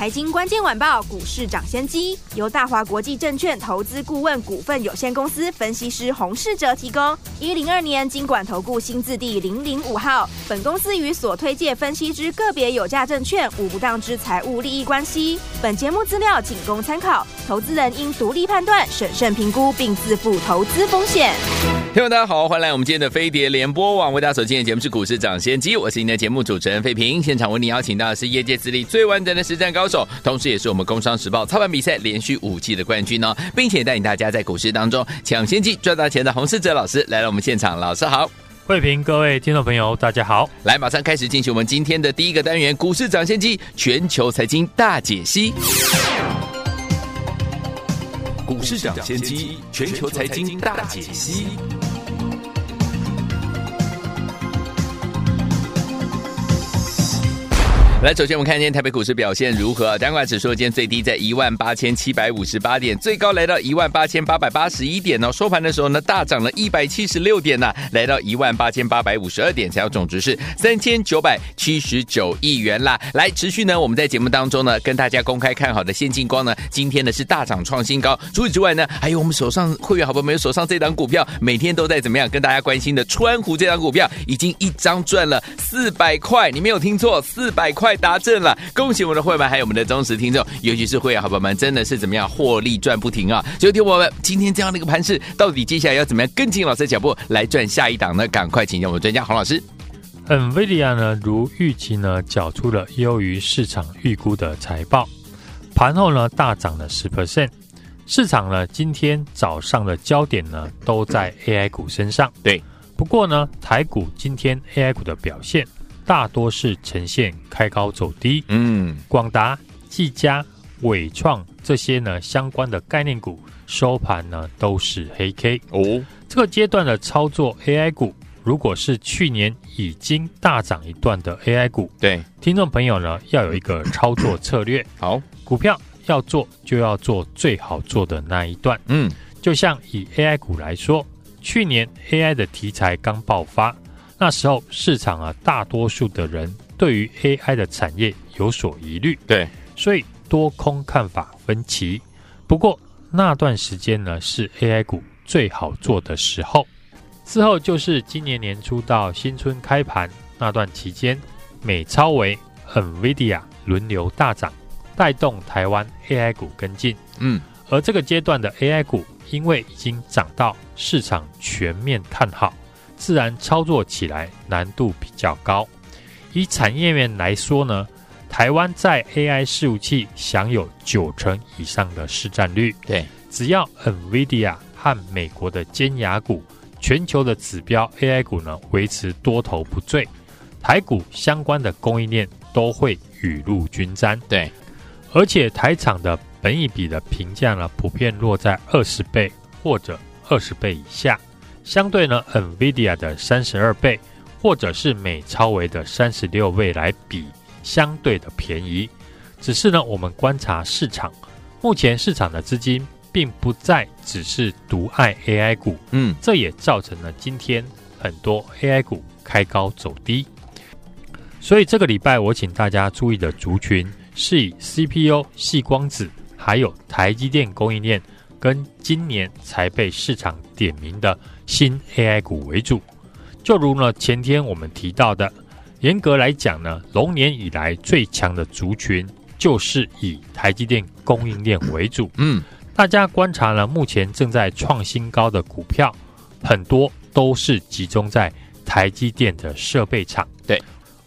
财经关键晚报股市涨先机由大华国际证券投资顾问股份有限公司分析师洪世哲提供。一零二年经管投顾新字第零零五号。本公司与所推介分析之个别有价证券无不当之财务利益关系。本节目资料仅供参考，投资人应独立判断、审慎评估并自负投资风险。听众大家好，欢迎来我们今天的飞碟联播网，为大家所进行的节目是股市涨先机，我是您的节目主持人费平。现场为您邀请到的是业界资历最完整的实战高手。同时，也是我们《工商时报》操盘比赛连续五季的冠军哦，并且带领大家在股市当中抢先机赚大钱的洪世哲老师来到我们现场，老师好，慧平，各位听众朋友，大家好，来，马上开始进行我们今天的第一个单元——股市涨先机全球财经大解析。股市涨先机全球财经大解析。来，首先我们看今天台北股市表现如何？单管指数今天最低在一万八千七百五十八点，最高来到一万八千八百八十一点哦。收盘的时候呢，大涨了一百七十六点呢、来到一万八千八百五十二点，成交总值是三千九百七十九亿元啦。来，持续呢，我们在节目当中呢，跟大家公开看好的先进光呢，今天呢是大涨创新高。除此之外呢，还有我们手上会员好朋友们手上这档股票，每天都在怎么样跟大家关心的川湖这档股票，已经一张赚了四百块，你没有听错，四百块。达阵了，恭喜我们的会员，还有我们的忠实听众，尤其是会员好朋友们，真的是怎么样获利赚不停啊！就听我们今天这样的一个盘势，到底接下来要怎么样跟进老师的脚步来赚下一档呢？赶快请教我们专家洪老师。NVIDIA 呢，如预期呢，缴出了优于市场预估的财报，盘后呢大涨了十 percent。市场呢今天早上的焦点呢都在 AI 股身上。对，不过呢台股今天 AI 股的表现。大多是呈现开高走低，嗯，广达、技嘉、伟创这些呢相关的概念股收盘呢都是黑 K 哦。这个阶段的操作 AI 股，如果是去年已经大涨一段的 AI 股，对，听众朋友呢要有一个操作策略。好，股票要做就要做最好做的那一段。嗯，就像以 AI 股来说，去年 AI 的题材刚爆发。那时候市场啊，大多数的人对于 AI 的产业有所疑虑，对，所以多空看法分歧。不过那段时间呢，是 AI 股最好做的时候。之后就是今年年初到新春开盘那段期间，美超为、NVIDIA 轮流大涨，带动台湾 AI 股跟进。嗯，而这个阶段的 AI 股，因为已经涨到市场全面看好。自然操作起来难度比较高。以产业面来说呢，台湾在 AI 伺服器享有九成以上的市占率。对，只要 NVIDIA 和美国的尖牙股，全球的指标 AI 股呢维持多头不坠，台股相关的供应链都会雨露均沾。对，而且台厂的本益比的评价呢，普遍落在二十倍或者二十倍以下。相对呢，NVIDIA 的三十二倍，或者是美超微的三十六倍来比，相对的便宜。只是呢，我们观察市场，目前市场的资金并不再只是独爱 AI 股，嗯，这也造成了今天很多 AI 股开高走低。所以这个礼拜我请大家注意的族群，是以 CPU、细光子，还有台积电供应链。跟今年才被市场点名的新 AI 股为主，就如呢前天我们提到的，严格来讲呢，龙年以来最强的族群就是以台积电供应链为主。嗯，大家观察呢，目前正在创新高的股票，很多都是集中在台积电的设备厂。对，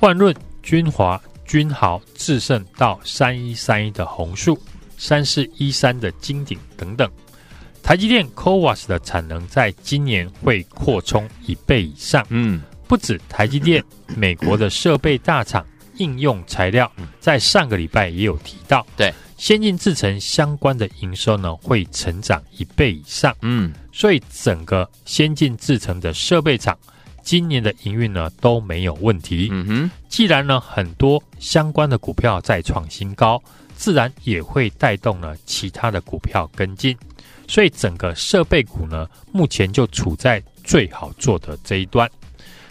万润、君华、君豪、智胜到三一三一的红树。三四一三的金鼎等等，台积电 CoWoS 的产能在今年会扩充一倍以上。嗯，不止台积电，美国的设备大厂应用材料在上个礼拜也有提到，对。先进制程相关的营收呢会成长一倍以上。嗯，所以整个先进制程的设备厂今年的营运呢都没有问题。嗯哼，既然呢很多相关的股票在创新高，自然也会带动了其他的股票跟进，所以整个设备股呢目前就处在最好做的这一端。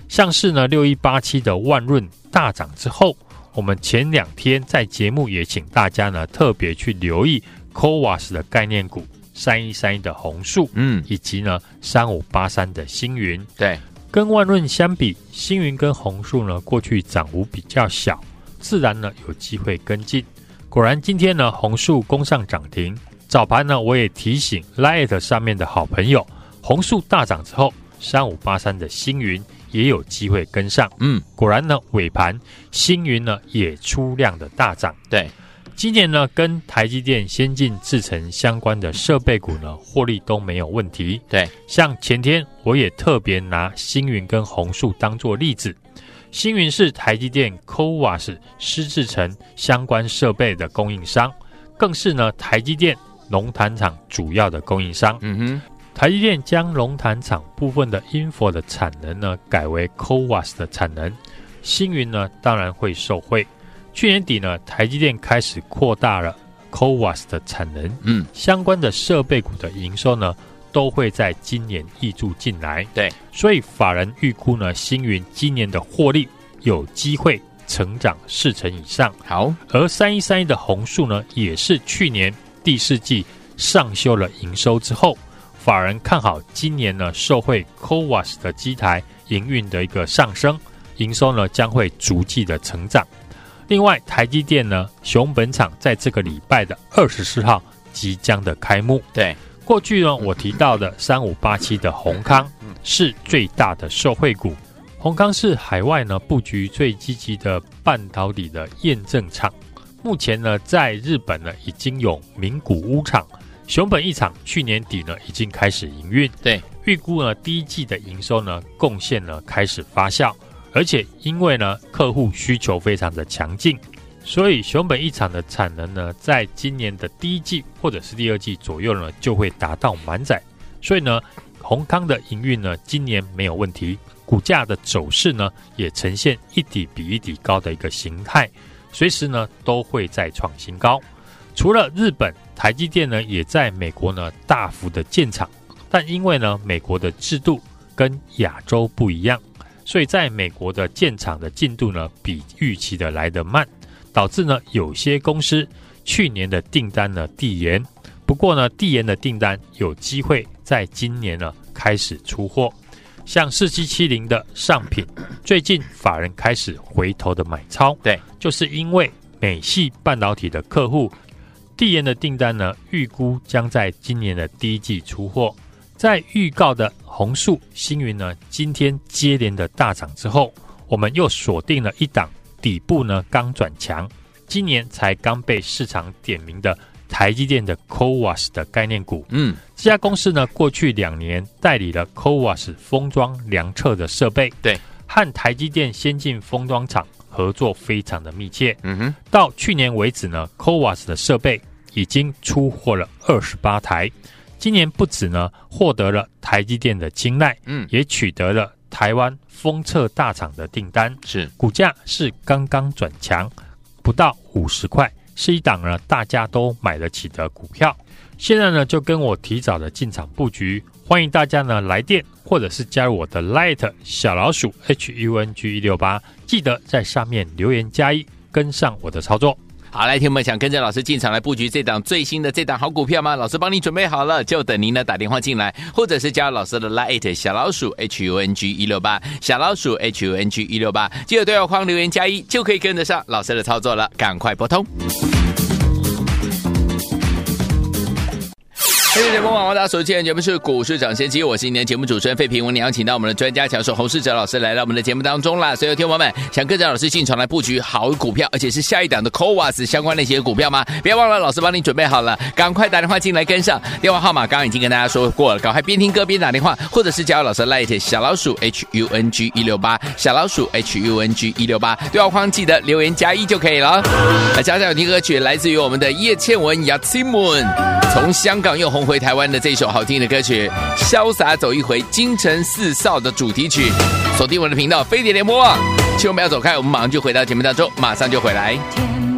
像是呢六一八七的万润大涨之后，我们前两天在节目也请大家呢特别去留意 CoWoS 的概念股三一三一的红树，嗯，以及呢三五八三的星云，对。跟万润相比，星云跟红树呢，过去涨幅比较小，自然呢有机会跟进。果然今天呢，红树攻上涨停。早盘呢，我也提醒 Light 上面的好朋友，红树大涨之后，三五八三的星云也有机会跟上。嗯，果然呢，尾盘星云呢也出量的大涨。对。今年呢，跟台积电先进制程相关的设备股呢，获利都没有问题。对，像前天我也特别拿星云跟红树当做例子。星云是台积电 CoWAS 湿制程相关设备的供应商，更是呢台积电龙潭厂主要的供应商。嗯哼，台积电将龙潭厂部分的 InFO 的产能呢改为 CoWAS 的产能，星云呢当然会受惠。去年底呢，台积电开始扩大了 CoWAS 的产能，嗯，相关的设备股的营收呢，都会在今年挹注进来。对，所以法人预估呢，星云今年的获利有机会成长四成以上。好，而三一三一的红树呢，也是去年第四季上修了营收之后，法人看好今年呢，受惠 CoWAS 的机台营运的一个上升，营收呢将会逐季的成长。另外，台积电呢，熊本厂在这个礼拜的二十四号即将的开幕。对，过去呢，我提到的三五八七的宏康是最大的受惠股。宏康是海外呢布局最积极的半导体的验证厂。目前呢，在日本呢已经有名古屋厂，熊本一厂去年底呢已经开始营运。对，预估呢第一季的营收呢贡献呢开始发酵。而且因为呢，客户需求非常的强劲，所以熊本一厂的产能呢，在今年的第一季或者是第二季左右呢，就会达到满载。所以呢，宏康的营运呢，今年没有问题，股价的走势呢，也呈现一底比一底高的一个形态，随时呢都会再创新高。除了日本，台积电呢，也在美国呢大幅的建厂，但因为呢，美国的制度跟亚洲不一样。所以，在美国的建厂的进度呢，比预期的来得慢，导致呢有些公司去年的订单呢递延。不过呢，递延的订单有机会在今年呢开始出货。像四七七零的上品，最近法人开始回头的买超，对，就是因为美系半导体的客户递延的订单呢，预估将在今年的第一季出货。在预告的红树、星云呢，今天接连的大涨之后，我们又锁定了一档底部呢刚转强，今年才刚被市场点名的台积电的 CoWAS 的概念股。嗯，这家公司呢，过去两年代理了 CoWAS 封装量测的设备，对，和台积电先进封装厂合作非常的密切。嗯哼，到去年为止呢，CoWAS 的设备已经出货了二十八台。今年不止呢，获得了台积电的青睐，嗯，也取得了台湾封测大厂的订单，是。股价是刚刚转强，不到五十块，是一档呢大家都买得起的股票。现在呢，就跟我提早的进场布局，欢迎大家呢来电或者是加入我的 Light 小老鼠 H U N G 一六八，记得在上面留言加一，跟上我的操作。好，来，听我们想跟着老师进场来布局这档最新的这档好股票吗？老师帮你准备好了，就等您呢打电话进来，或者是加老师的 Lite 小老鼠 H U N G 一六八小老鼠 H U N G 一六八，记得对话框留言加一，就可以跟得上老师的操作了，赶快拨通。谢谢节目网，大家所见节目是股市抢先机，我是今天节目主持人费平。我们邀请到我们的专家讲师洪世哲老师来到我们的节目当中啦。所有，听众朋友们想跟着老师进场来布局好股票，而且是下一档的 CoWoS 相关类型的股票吗？别忘了，老师帮你准备好了，赶快打电话进来跟上。电话号码刚刚已经跟大家说过了，赶快边听歌边打电话，或者是加入老师 Light 小老鼠 H U N G 一六八小老鼠 H U N G 一六八，对话框记得留言加一就可以了。来，接下来有听歌曲来自于我们的叶倩文 Yatsimun。从香港用红回台湾的这首好听的歌曲《潇洒走一回》，京城四少的主题曲。锁定我的频道，飞碟联播网，千万不要走开，我们马上就回到节目当中，马上就回来。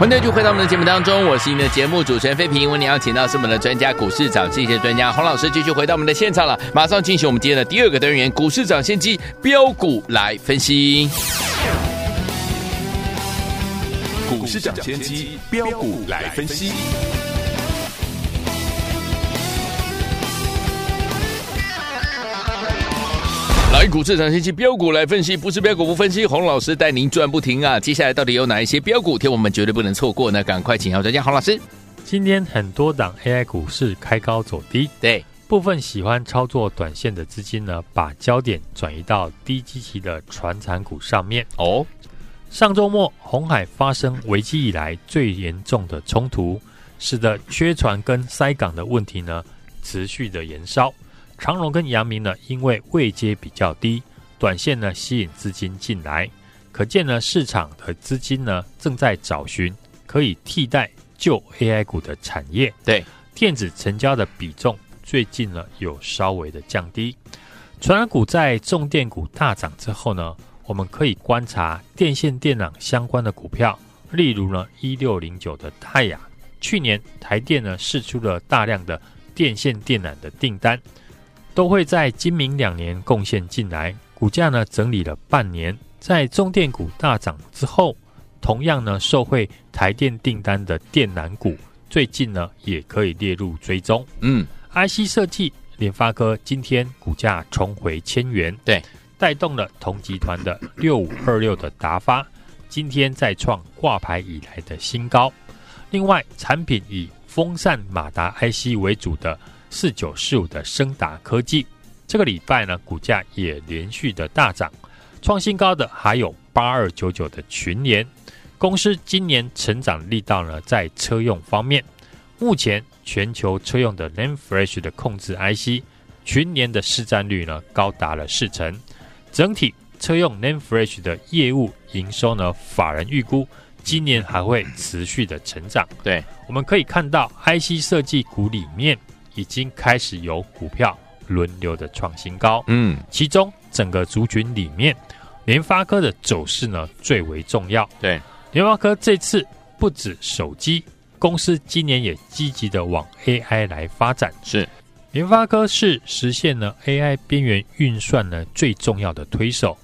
欢迎继续回到我们的节目当中，我是您的节目主持人费平。为你邀请到是我们的专家股市长这些专家洪老师，继续回到我们的现场了。马上进行我们今天的第二个单元——股市长先机标股来分析。股市长先机标股来分析。来，股市场星期标股来分析，不是标股不分析。洪老师带您赚不停啊！接下来到底有哪一些标股，天我们绝对不能错过呢？赶快请教专家洪老师。今天很多档 AI 股市开高走低，对部分喜欢操作短线的资金呢，把焦点转移到低基期的传产股上面。哦，上周末红海发生危机以来最严重的冲突，使得缺船跟塞港的问题呢持续的延烧。长荣跟阳明呢，因为位阶比较低，短线呢吸引资金进来，可见呢市场的资金呢正在找寻可以替代旧 AI 股的产业。对，电子成交的比重最近呢有稍微的降低。传染股在重电股大涨之后呢，我们可以观察电线电缆相关的股票，例如呢一六零九的泰雅，去年台电呢试出了大量的电线电缆的订单。都会在今明两年贡献进来，股价呢整理了半年，在中电股大涨之后，同样呢受惠台电订单的电缆股，最近呢也可以列入追踪。嗯，IC 设计联发科今天股价重回千元，对，带动了同集团的六五二六的达发，今天再创挂牌以来的新高。另外，产品以风扇马达 IC 为主的四九四五的升达科技，这个礼拜呢，股价也连续的大涨，创新高的还有八二九九的群联。公司今年成长力道呢，在车用方面，目前全球车用的 NAND Flash 的控制 IC，群联的市占率呢，高达了四成。整体车用 NAND Flash 的业务营收呢，法人预估今年还会持续的成长。对，我们可以看到 IC 设计股里面已经开始有股票轮流的创新高。嗯，其中整个族群里面，联发科的走势呢，最为重要。对。联发科这次不止手机，公司今年也积极的往 AI 来发展。是，联发科是实现了 AI 边缘运算呢最重要的推手。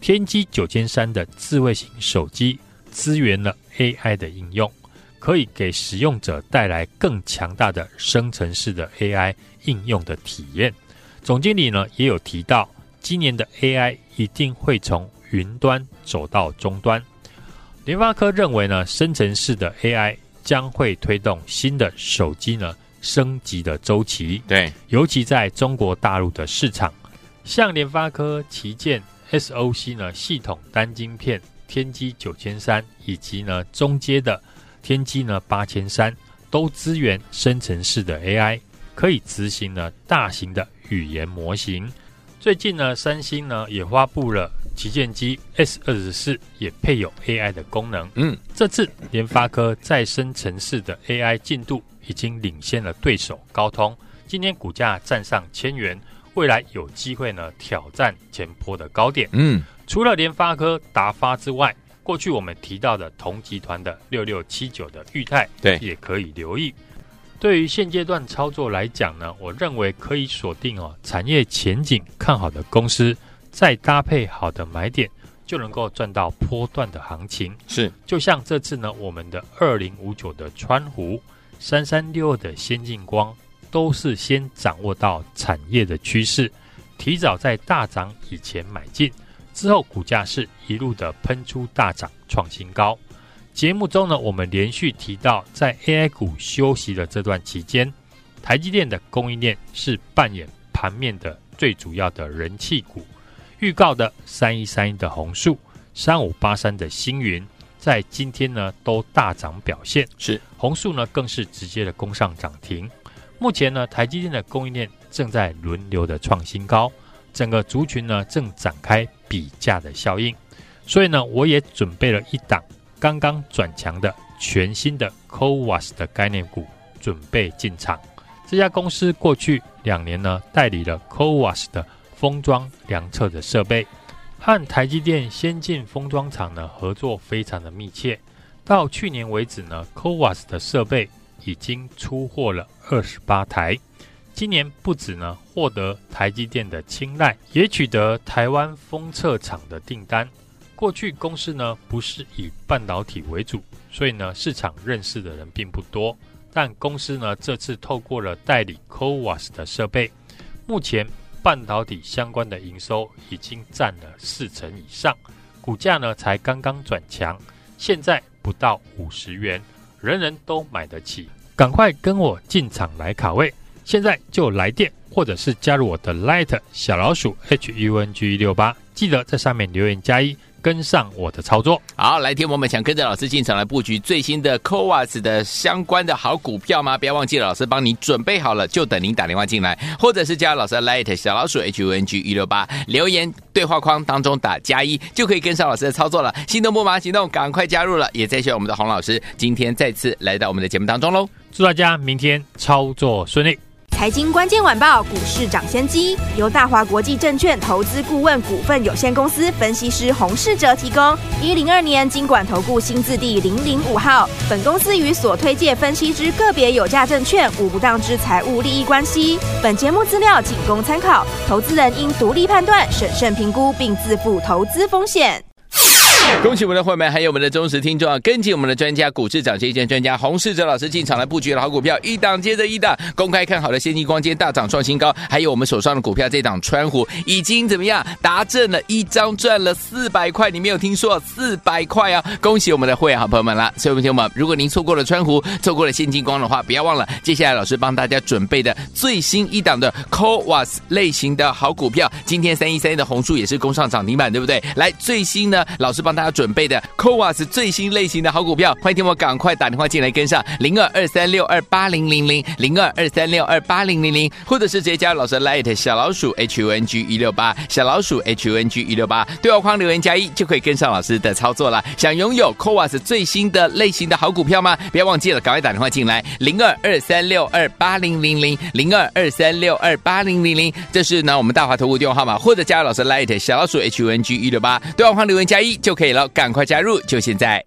天玑九千三的智慧型手机支援了 AI 的应用，可以给使用者带来更强大的生成式的 AI 应用的体验。总经理呢也有提到，今年的 AI 一定会从云端走到终端。联发科认为呢，生成式的 AI 将会推动新的手机呢升级的周期。对，尤其在中国大陆的市场，像联发科旗舰 SOC 呢系统单晶片天玑九千三，以及呢中阶的天玑呢八千三，都支援生成式的 AI，可以执行呢大型的语言模型。最近呢，三星呢也发布了。旗舰机 S 二十四也配有 AI 的功能。嗯，这次联发科再生成式的 AI 进度已经领先了对手高通。今天股价站上千元，未来有机会呢挑战前波的高点。嗯，除了联发科、达发之外，过去我们提到的同集团的六六七九的裕泰，对，也可以留意。对于现阶段操作来讲呢，我认为可以锁定哦产业前景看好的公司。再搭配好的买点，就能够赚到波段的行情。是，就像这次呢，我们的二零五九的川湖、三三六二的先进光，都是先掌握到产业的趋势，提早在大涨以前买进，之后股价是一路的喷出大涨，创新高。节目中呢，我们连续提到，在 AI 股休息的这段期间，台积电的供应链是扮演盘面的最主要的人气股。预告的三一三一的红树，三五八三的星云，在今天呢都大涨表现。是红树呢更是直接的攻上涨停。目前呢，台积电的供应链正在轮流的创新高，整个族群呢正展开比价的效应。所以呢，我也准备了一档刚刚转强的全新的 CoWAS 的概念股，准备进场。这家公司过去两年呢代理了 CoWAS 的。封装量测的设备和台积电先进封装厂呢合作非常的密切。到去年为止呢，CoWAS 的设备已经出货了二十八台。今年不止呢获得台积电的青睐，也取得台湾封测厂的订单。过去公司呢不是以半导体为主，所以呢市场认识的人并不多。但公司呢这次透过了代理 CoWAS 的设备，目前。半导体相关的营收已经占了四成以上，股价呢才刚刚转强，现在不到五十元，人人都买得起，赶快跟我进场来卡位，现在就来电或者是加入我的 Light 小老鼠 H U N G 六八，记得在上面留言加一。跟上我的操作，好，来听我们想跟着老师进场来布局最新的 CoWoS 的相关的好股票吗？不要忘记了，老师帮你准备好了，就等您打电话进来，或者是加老师的 Light 小老鼠 H U N G 一六八，留言对话框当中打加一，就可以跟上老师的操作了。心动不忙行动，赶快加入了，也谢谢我们的洪老师今天再次来到我们的节目当中喽，祝大家明天操作顺利。财经关键晚报股市涨先机由大华国际证券投资顾问股份有限公司分析师洪世哲提供。一零二年金管投顾新字第零零五号。本公司与所推介分析之个别有价证券无不当之财务利益关系。本节目资料仅供参考，投资人应独立判断、审慎评估，并自负投资风险。恭喜我们的会员，还有我们的忠实听众啊！跟紧我们的专家，股市涨跌见专家洪世哲老师进场来布局的好股票，一档接着一档，公开看好的先进光今天大涨创新高，还有我们手上的股票这档川湖已经怎么样达阵了一张赚了四百块，你没有听错，四百块啊！恭喜我们的会员好朋友们啦！所以，朋友们，如果您错过了川湖，错过了先进光的话，不要忘了，接下来老师帮大家准备的最新一档的 c o w a s 类型的好股票，今天三一三一的红树也是攻上涨停板，对不对？来，最新呢，老师帮大家。准备的 CoWoS 最新类型的好股票，欢迎听我赶快打电话进来跟上零二二三六二八零零零零二二三六二八零零零，或者是直接加入老师 Light 小老鼠 H U N G 一六八小老鼠 H U N G 一六八对话框留言加一就可以跟上老师的操作了。想拥有 CoWoS 最新的类型的好股票吗？不要忘记了，赶快打电话进来零二二三六二八零零零零二二三六二八零零零，这是呢我们大华投顾电话号码，或者加入老师 Light 小老鼠 H U N G 一六八对话框留言加一就可以了。赶快加入，就现在！